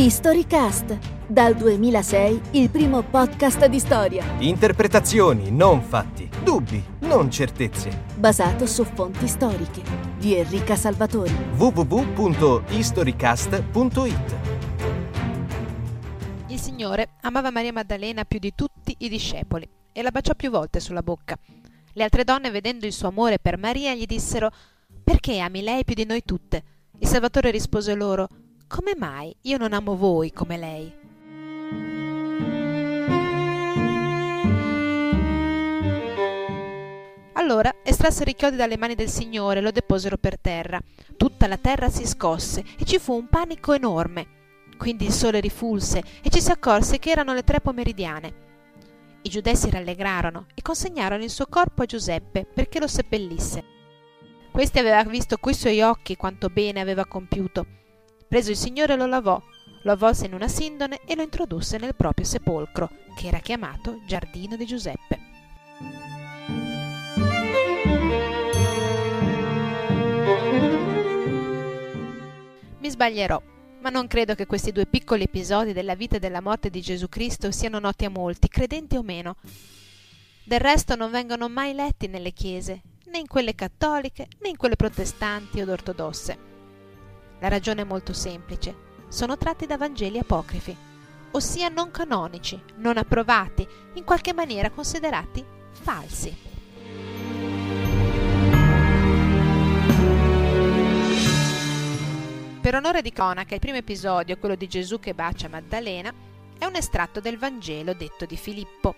Historycast, dal 2006 il primo podcast di storia, Interpretazioni, non fatti. Dubbi, non certezze. basato su fonti storiche, di Enrica Salvatori. www.historycast.it Il Signore amava Maria Maddalena più di tutti i discepoli e la baciò più volte sulla bocca. Le altre donne, vedendo il suo amore per Maria, gli dissero Perché ami lei più di noi tutte? Il Salvatore rispose loro Come mai io non amo voi come lei? Allora estrassero i chiodi dalle mani del Signore e lo deposero per terra. Tutta la terra si scosse e ci fu un panico enorme. Quindi il sole rifulse e ci si accorse che erano le tre pomeridiane. I giudei si rallegrarono e consegnarono il suo corpo a Giuseppe perché lo seppellisse. Questi aveva visto coi suoi occhi quanto bene aveva compiuto. Preso il Signore lo lavò, lo avvolse in una sindone e lo introdusse nel proprio sepolcro, che era chiamato Giardino di Giuseppe. Mi sbaglierò, ma non credo che questi due piccoli episodi della vita e della morte di Gesù Cristo siano noti a molti, credenti o meno. Del resto non vengono mai letti nelle chiese, né in quelle cattoliche, né in quelle protestanti od ortodosse. La ragione è molto semplice. Sono tratti da Vangeli apocrifi, ossia non canonici, non approvati, in qualche maniera considerati falsi. Per onore di cronaca, il primo episodio, quello di Gesù che bacia Maddalena, è un estratto del Vangelo detto di Filippo.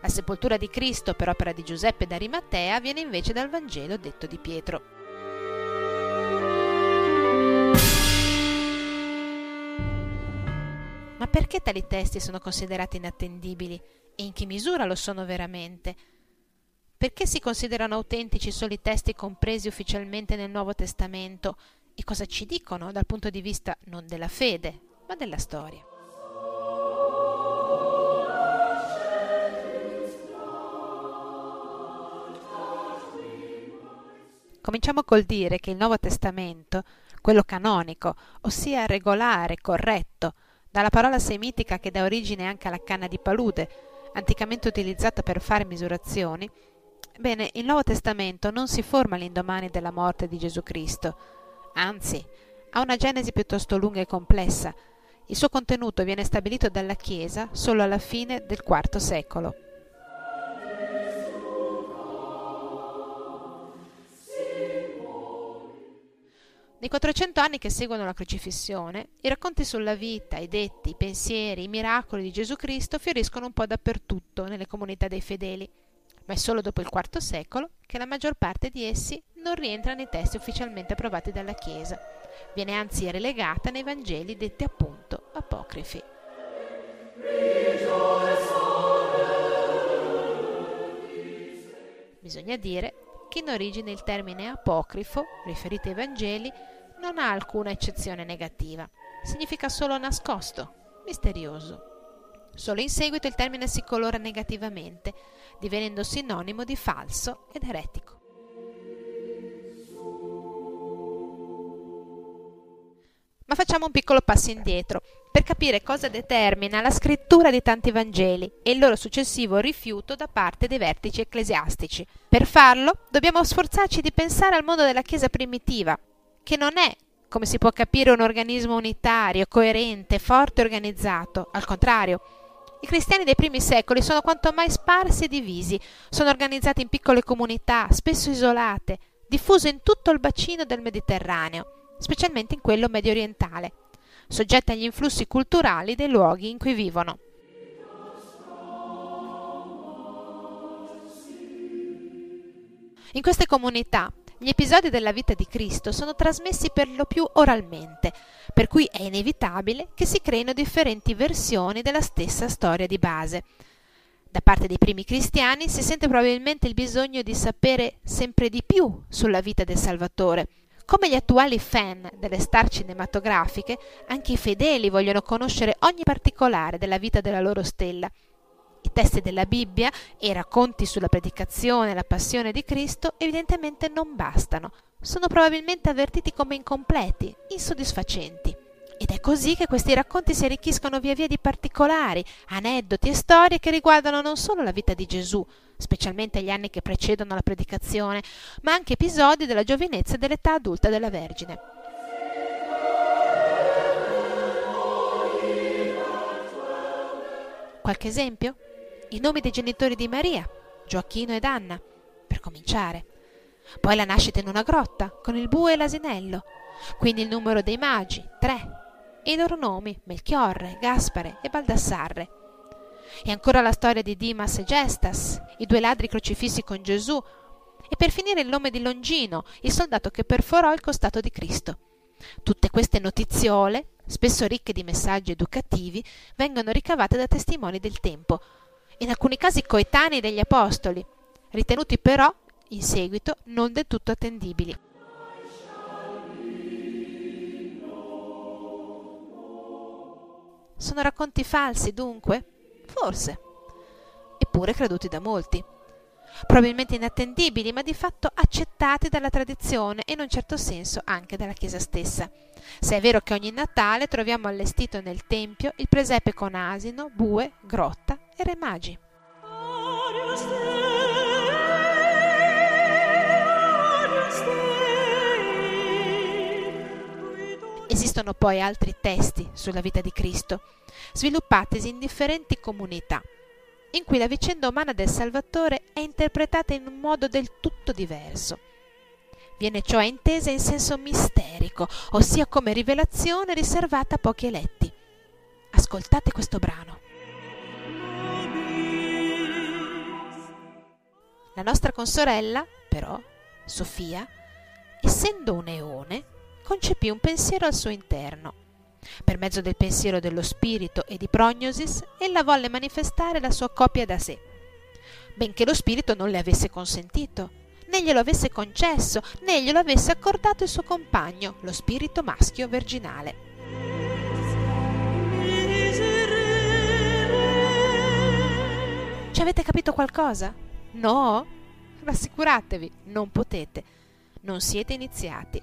La sepoltura di Cristo per opera di Giuseppe d'Arimatea viene invece dal Vangelo detto di Pietro. Perché tali testi sono considerati inattendibili e in che misura lo sono veramente? Perché si considerano autentici solo i testi compresi ufficialmente nel Nuovo Testamento e cosa ci dicono dal punto di vista non della fede, ma della storia? Cominciamo col dire che il Nuovo Testamento, quello canonico, ossia regolare, corretto, dalla parola semitica che dà origine anche alla canna di palude, anticamente utilizzata per fare misurazioni, bene, il Nuovo Testamento non si forma all'indomani della morte di Gesù Cristo, anzi, ha una genesi piuttosto lunga e complessa. Il suo contenuto viene stabilito dalla Chiesa solo alla fine del IV secolo. Nei 400 anni che seguono la crocifissione, i racconti sulla vita, i detti, i pensieri, i miracoli di Gesù Cristo fioriscono un po' dappertutto nelle comunità dei fedeli, ma è solo dopo il IV secolo che la maggior parte di essi non rientra nei testi ufficialmente approvati dalla Chiesa. Viene anzi relegata nei Vangeli detti appunto apocrifi. Bisogna dire che in origine il termine apocrifo, riferito ai Vangeli, non ha alcuna eccezione negativa. Significa solo nascosto, misterioso. Solo in seguito il termine si colora negativamente, divenendo sinonimo di falso ed eretico. Ma facciamo un piccolo passo indietro per capire cosa determina la scrittura di tanti Vangeli e il loro successivo rifiuto da parte dei vertici ecclesiastici. Per farlo dobbiamo sforzarci di pensare al mondo della Chiesa primitiva, che non è, come si può capire, un organismo unitario, coerente, forte e organizzato. Al contrario, i cristiani dei primi secoli sono quanto mai sparsi e divisi, sono organizzati in piccole comunità, spesso isolate, diffuse in tutto il bacino del Mediterraneo, specialmente in quello medio orientale, soggette agli influssi culturali dei luoghi in cui vivono. In queste comunità gli episodi della vita di Cristo sono trasmessi per lo più oralmente, per cui è inevitabile che si creino differenti versioni della stessa storia di base. Da parte dei primi cristiani si sente probabilmente il bisogno di sapere sempre di più sulla vita del Salvatore. Come gli attuali fan delle star cinematografiche, anche i fedeli vogliono conoscere ogni particolare della vita della loro stella. Testi della Bibbia e i racconti sulla predicazione e la passione di Cristo evidentemente non bastano, sono probabilmente avvertiti come incompleti, insoddisfacenti. Ed È così che questi racconti si arricchiscono via via di particolari, aneddoti e storie che riguardano non solo la vita di Gesù, specialmente gli anni che precedono la predicazione, ma anche episodi della giovinezza e dell'età adulta della Vergine. Qualche esempio? I nomi dei genitori di Maria, Gioacchino ed Anna, per cominciare. Poi la nascita in una grotta, con il bue e l'asinello. Quindi il numero dei magi, tre. E i loro nomi, Melchiorre, Gaspare e Baldassarre. E ancora la storia di Dimas e Gestas, i due ladri crocifissi con Gesù. E per finire il nome di Longino, il soldato che perforò il costato di Cristo. Tutte queste notiziole, spesso ricche di messaggi educativi, vengono ricavate da testimoni del tempo, in alcuni casi coetanei degli apostoli, ritenuti però in seguito non del tutto attendibili. Sono racconti falsi, dunque? Forse. Eppure creduti da molti. Probabilmente inattendibili, ma di fatto accettati dalla tradizione e in un certo senso anche dalla Chiesa stessa. Se è vero che ogni Natale troviamo allestito nel Tempio il presepe con asino, bue, grotta e re magi. Esistono poi altri testi sulla vita di Cristo, sviluppatisi in differenti comunità, in cui la vicenda umana del Salvatore è interpretata in un modo del tutto diverso. Viene cioè intesa in senso misterico, ossia come rivelazione riservata a pochi eletti. Ascoltate questo brano. La nostra consorella, però, Sofia, essendo un eone, concepì un pensiero al suo interno. Per mezzo del pensiero dello spirito e di prognosis, ella volle manifestare la sua copia da sé, benché lo spirito non le avesse consentito, né glielo avesse concesso, né glielo avesse accordato il suo compagno, lo spirito maschio virginale. Ci avete capito qualcosa? No? Rassicuratevi, non potete. Non siete iniziati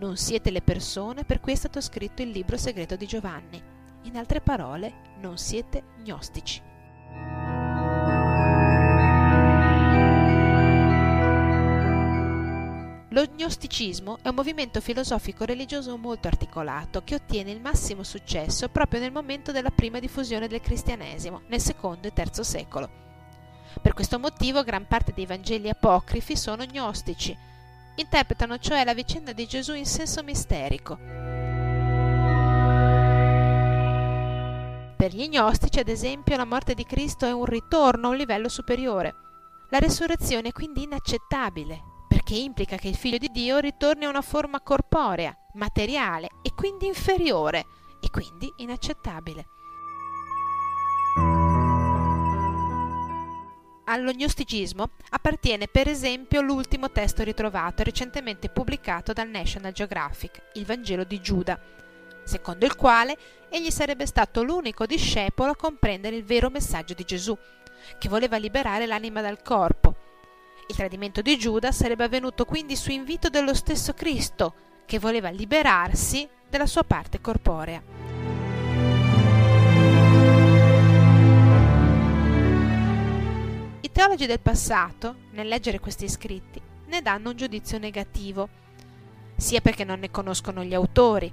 non siete le persone per cui è stato scritto il libro segreto di Giovanni. In altre parole, non siete gnostici. Lo gnosticismo è un movimento filosofico-religioso molto articolato che ottiene il massimo successo proprio nel momento della prima diffusione del cristianesimo, nel secondo e terzo secolo. Per questo motivo gran parte dei Vangeli apocrifi sono gnostici, interpretano cioè la vicenda di Gesù in senso misterico. Per gli gnostici, ad esempio, la morte di Cristo è un ritorno a un livello superiore. La resurrezione è quindi inaccettabile, perché implica che il figlio di Dio ritorni a una forma corporea, materiale e quindi inferiore, e quindi inaccettabile. Allo gnosticismo appartiene per esempio l'ultimo testo ritrovato recentemente pubblicato dal National Geographic, il Vangelo di Giuda, secondo il quale egli sarebbe stato l'unico discepolo a comprendere il vero messaggio di Gesù, che voleva liberare l'anima dal corpo. Il tradimento di Giuda sarebbe avvenuto quindi su invito dello stesso Cristo, che voleva liberarsi della sua parte corporea. I teologi del passato, nel leggere questi scritti, ne danno un giudizio negativo, sia perché non ne conoscono gli autori,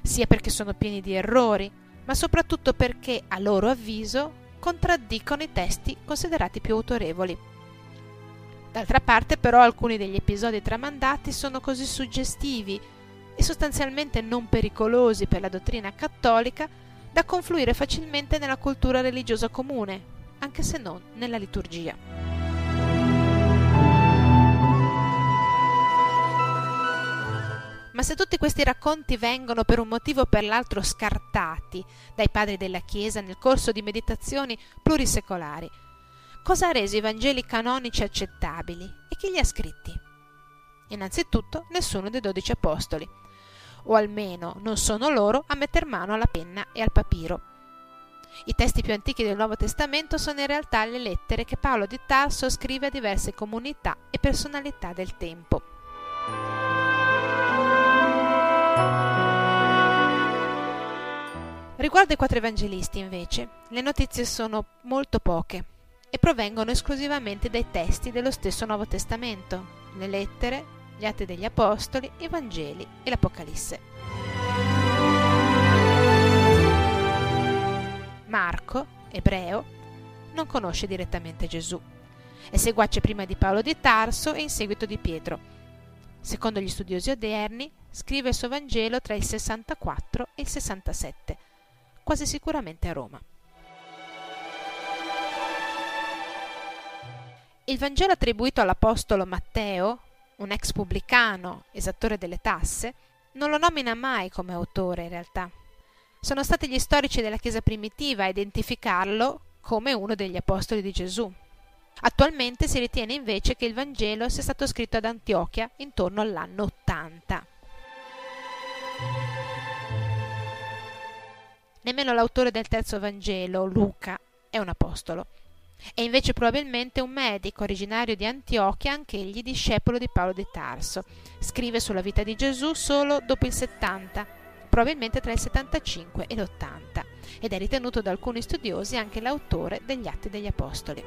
sia perché sono pieni di errori, ma soprattutto perché, a loro avviso, contraddicono i testi considerati più autorevoli. D'altra parte, però, alcuni degli episodi tramandati sono così suggestivi e sostanzialmente non pericolosi per la dottrina cattolica da confluire facilmente nella cultura religiosa comune, anche se non nella liturgia. Ma se tutti questi racconti vengono per un motivo o per l'altro scartati dai padri della Chiesa nel corso di meditazioni plurisecolari, cosa ha reso i Vangeli canonici accettabili e chi li ha scritti? Innanzitutto nessuno dei dodici apostoli, o almeno non sono loro a metter mano alla penna e al papiro. I testi più antichi del Nuovo Testamento sono in realtà le lettere che Paolo di Tarso scrive a diverse comunità e personalità del tempo. Riguardo ai quattro evangelisti, invece, le notizie sono molto poche e provengono esclusivamente dai testi dello stesso Nuovo Testamento, le lettere, gli atti degli Apostoli, i Vangeli e l'Apocalisse. Marco, ebreo, non conosce direttamente Gesù. È seguace prima di Paolo di Tarso e in seguito di Pietro. Secondo gli studiosi odierni, scrive il suo Vangelo tra il 64 e il 67, quasi sicuramente a Roma. Il Vangelo attribuito all'Apostolo Matteo, un ex pubblicano, esattore delle tasse, non lo nomina mai come autore in realtà. Sono stati gli storici della Chiesa primitiva a identificarlo come uno degli apostoli di Gesù. Attualmente si ritiene invece che il Vangelo sia stato scritto ad Antiochia intorno all'anno 80. Nemmeno l'autore del terzo Vangelo, Luca, è un apostolo. È invece probabilmente un medico originario di Antiochia, anch'egli discepolo di Paolo di Tarso. Scrive sulla vita di Gesù solo dopo il 70, probabilmente tra il 75 e l'80, ed è ritenuto da alcuni studiosi anche l'autore degli Atti degli Apostoli.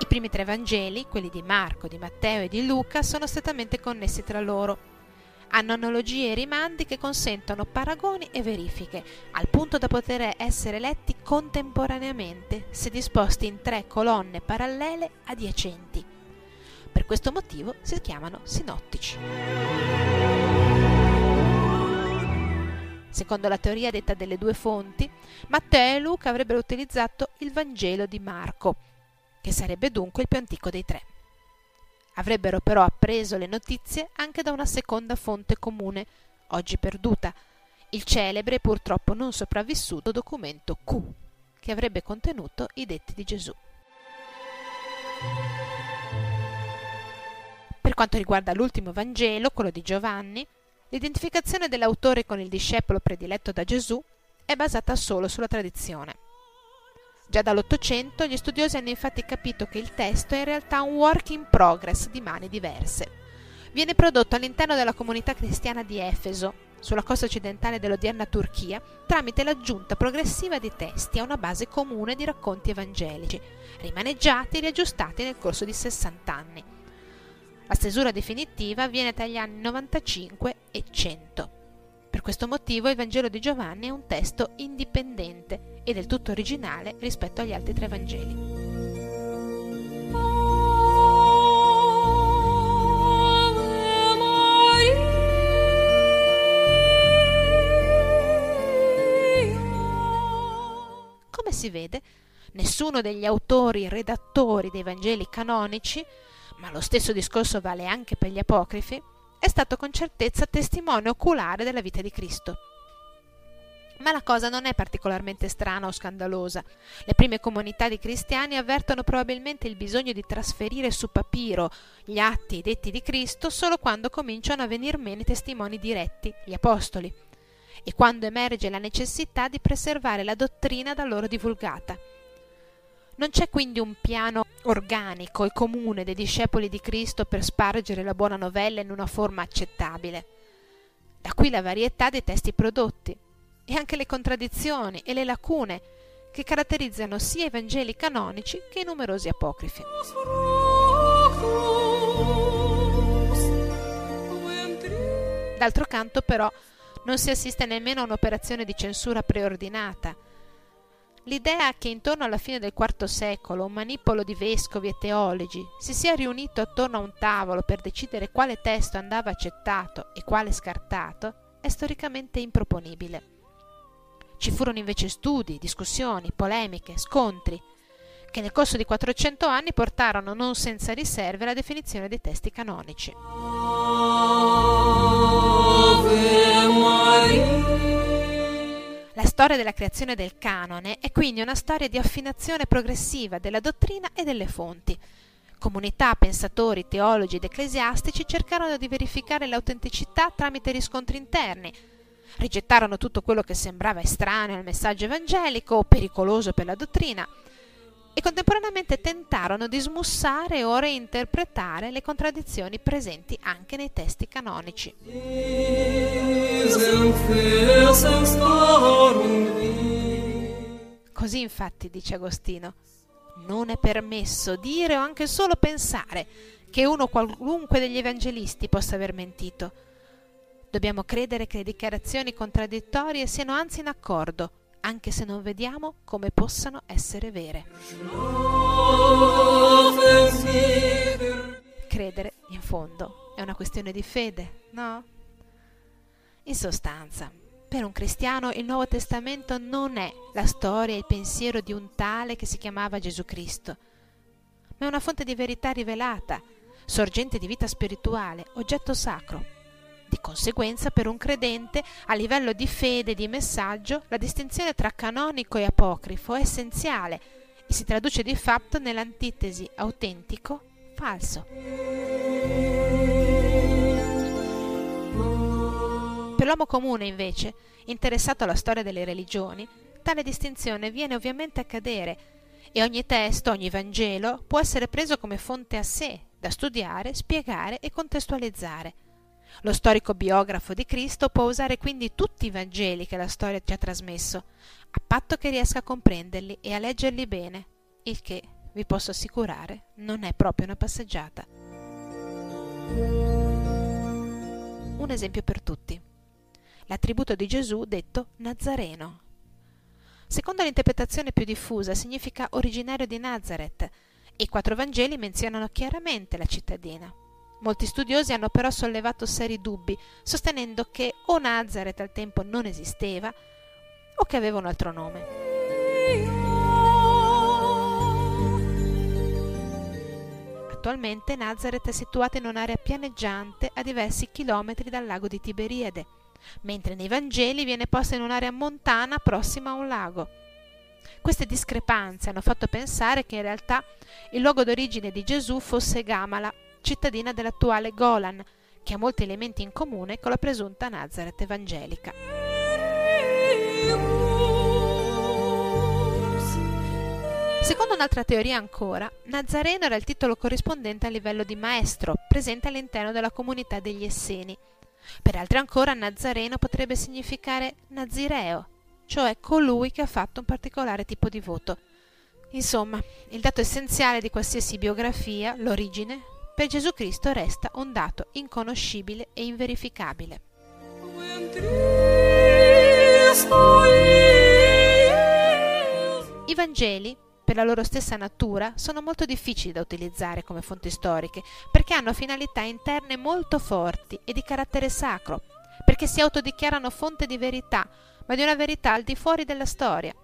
I primi tre Vangeli, quelli di Marco, di Matteo e di Luca, sono strettamente connessi tra loro hanno analogie e rimandi che consentono paragoni e verifiche, al punto da poter essere letti contemporaneamente, se disposti in tre colonne parallele adiacenti. Per questo motivo si chiamano sinottici. Secondo la teoria detta delle due fonti, Matteo e Luca avrebbero utilizzato il Vangelo di Marco, che sarebbe dunque il più antico dei tre. Avrebbero però appreso le notizie anche da una seconda fonte comune, oggi perduta, il celebre e purtroppo non sopravvissuto documento Q, che avrebbe contenuto i detti di Gesù. Quanto riguarda l'ultimo Vangelo, quello di Giovanni, l'identificazione dell'autore con il discepolo prediletto da Gesù è basata solo sulla tradizione. Già dall'Ottocento gli studiosi hanno infatti capito che il testo è in realtà un work in progress di mani diverse. Viene prodotto all'interno della comunità cristiana di Efeso, sulla costa occidentale dell'odierna Turchia, tramite l'aggiunta progressiva di testi a una base comune di racconti evangelici, rimaneggiati e riaggiustati nel corso di 60 anni. La stesura definitiva avviene tra gli anni 95 e 100. Per questo motivo il Vangelo di Giovanni è un testo indipendente e del tutto originale rispetto agli altri tre Vangeli. Come si vede, nessuno degli autori redattori dei Vangeli canonici, ma lo stesso discorso vale anche per gli apocrifi, è stato con certezza testimone oculare della vita di Cristo. Ma la cosa non è particolarmente strana o scandalosa. Le prime comunità di cristiani avvertono probabilmente il bisogno di trasferire su papiro gli atti detti di Cristo solo quando cominciano a venir meno i testimoni diretti, gli apostoli, e quando emerge la necessità di preservare la dottrina da loro divulgata. Non c'è quindi un piano organico e comune dei discepoli di Cristo per spargere la buona novella in una forma accettabile. Da qui la varietà dei testi prodotti e anche le contraddizioni e le lacune che caratterizzano sia i Vangeli canonici che i numerosi apocrifi. D'altro canto, però, non si assiste nemmeno a un'operazione di censura preordinata, L'idea che intorno alla fine del IV secolo un manipolo di vescovi e teologi si sia riunito attorno a un tavolo per decidere quale testo andava accettato e quale scartato è storicamente improponibile. Ci furono invece studi, discussioni, polemiche, scontri, che nel corso di 400 anni portarono non senza riserve alla definizione dei testi canonici. Ave Maria. La storia della creazione del canone è quindi una storia di affinazione progressiva della dottrina e delle fonti. Comunità, pensatori, teologi ed ecclesiastici cercarono di verificare l'autenticità tramite riscontri interni. Rigettarono tutto quello che sembrava estraneo al messaggio evangelico o pericoloso per la dottrina e contemporaneamente tentarono di smussare o reinterpretare le contraddizioni presenti anche nei testi canonici. Così infatti, dice Agostino, non è permesso dire o anche solo pensare che uno qualunque degli evangelisti possa aver mentito. Dobbiamo credere che le dichiarazioni contraddittorie siano anzi in accordo, anche se non vediamo come possano essere vere. Credere, in fondo, è una questione di fede, no? In sostanza, per un cristiano il Nuovo Testamento non è la storia e il pensiero di un tale che si chiamava Gesù Cristo, ma è una fonte di verità rivelata, sorgente di vita spirituale, oggetto sacro di conseguenza, per un credente, a livello di fede e di messaggio, la distinzione tra canonico e apocrifo è essenziale e si traduce di fatto nell'antitesi autentico-falso. Per l'uomo comune, invece, interessato alla storia delle religioni, tale distinzione viene ovviamente a cadere e ogni testo, ogni Vangelo può essere preso come fonte a sé, da studiare, spiegare e contestualizzare. Lo storico biografo di Cristo può usare quindi tutti i Vangeli che la storia ci ha trasmesso, a patto che riesca a comprenderli e a leggerli bene, il che, vi posso assicurare, non è proprio una passeggiata. Un esempio per tutti. L'attributo di Gesù detto Nazareno. Secondo l'interpretazione più diffusa significa originario di Nazareth e i quattro Vangeli menzionano chiaramente la cittadina. Molti studiosi hanno però sollevato seri dubbi, sostenendo che o Nazareth al tempo non esisteva o che aveva un altro nome. Attualmente Nazareth è situata in un'area pianeggiante a diversi chilometri dal lago di Tiberiade, mentre nei Vangeli viene posta in un'area montana prossima a un lago. Queste discrepanze hanno fatto pensare che in realtà il luogo d'origine di Gesù fosse Gamala, cittadina dell'attuale Golan, che ha molti elementi in comune con la presunta Nazareth evangelica. Secondo un'altra teoria ancora, Nazareno era il titolo corrispondente a livello di maestro, presente all'interno della comunità degli Esseni. Per altri ancora, Nazareno potrebbe significare Nazireo, cioè colui che ha fatto un particolare tipo di voto. Insomma, il dato essenziale di qualsiasi biografia, l'origine, per Gesù Cristo resta un dato inconoscibile e inverificabile. I Vangeli, per la loro stessa natura, sono molto difficili da utilizzare come fonti storiche, perché hanno finalità interne molto forti e di carattere sacro, perché si autodichiarano fonte di verità, ma di una verità al di fuori della storia,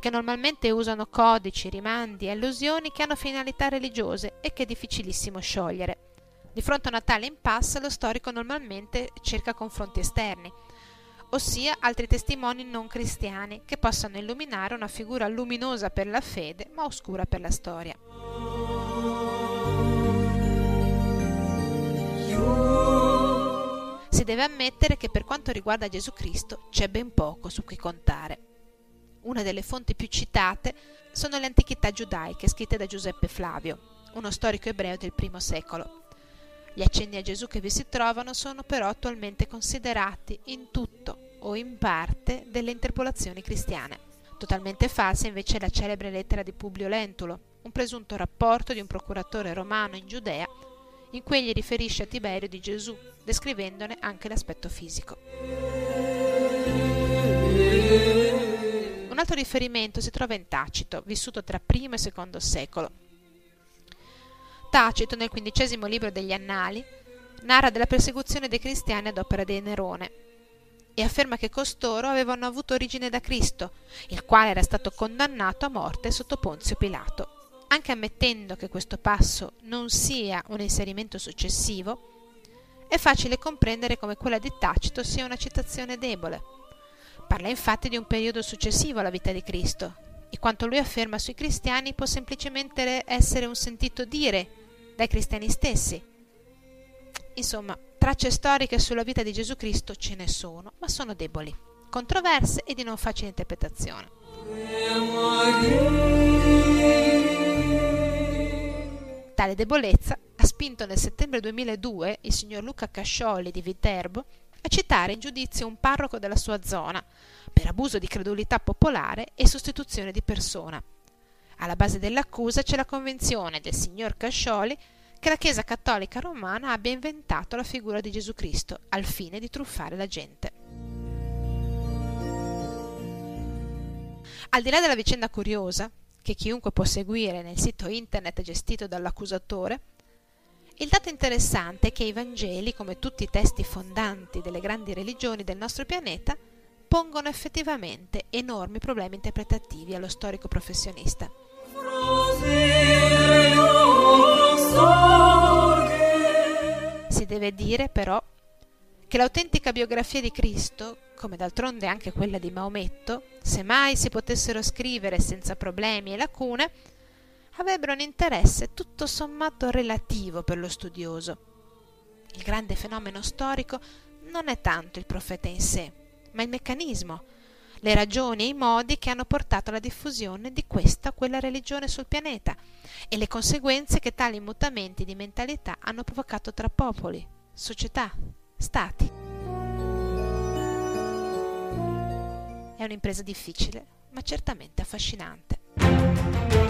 perché normalmente usano codici, rimandi e allusioni che hanno finalità religiose e che è difficilissimo sciogliere. Di fronte a una tale impasse lo storico normalmente cerca confronti esterni, ossia altri testimoni non cristiani che possano illuminare una figura luminosa per la fede ma oscura per la storia. Si deve ammettere che per quanto riguarda Gesù Cristo c'è ben poco su cui contare. Una delle fonti più citate sono le antichità giudaiche scritte da Giuseppe Flavio, uno storico ebreo del I secolo. Gli accenni a Gesù che vi si trovano sono però attualmente considerati in tutto o in parte delle interpolazioni cristiane. Totalmente falsa invece è la celebre lettera di Publio Lentulo, un presunto rapporto di un procuratore romano in Giudea in cui egli riferisce a Tiberio di Gesù, descrivendone anche l'aspetto fisico. Altro riferimento si trova in Tacito, vissuto tra I e II secolo. Tacito, nel quindicesimo libro degli Annali, narra della persecuzione dei cristiani ad opera di Nerone e afferma che costoro avevano avuto origine da Cristo, il quale era stato condannato a morte sotto Ponzio Pilato. Anche ammettendo che questo passo non sia un inserimento successivo, è facile comprendere come quella di Tacito sia una citazione debole Parla infatti di un periodo successivo alla vita di Cristo e quanto lui afferma sui cristiani può semplicemente essere un sentito dire dai cristiani stessi. Insomma, tracce storiche sulla vita di Gesù Cristo ce ne sono, ma sono deboli, controverse e di non facile interpretazione. Tale debolezza ha spinto nel settembre 2002 il signor Luca Cascioli di Viterbo a citare in giudizio un parroco della sua zona per abuso di credulità popolare e sostituzione di persona. Alla base dell'accusa c'è la convenzione del signor Cascioli che la Chiesa cattolica romana abbia inventato la figura di Gesù Cristo al fine di truffare la gente. Al di là della vicenda curiosa, che chiunque può seguire nel sito internet gestito dall'accusatore, il dato interessante è che i Vangeli, come tutti i testi fondanti delle grandi religioni del nostro pianeta, pongono effettivamente enormi problemi interpretativi allo storico professionista. Si deve dire però che l'autentica biografia di Cristo, come d'altronde anche quella di Maometto, se mai si potessero scrivere senza problemi e lacune, avrebbero un interesse tutto sommato relativo per lo studioso. Il grande fenomeno storico non è tanto il profeta in sé, ma il meccanismo, le ragioni e i modi che hanno portato alla diffusione di questa o quella religione sul pianeta e le conseguenze che tali mutamenti di mentalità hanno provocato tra popoli, società, stati. È un'impresa difficile, ma certamente affascinante.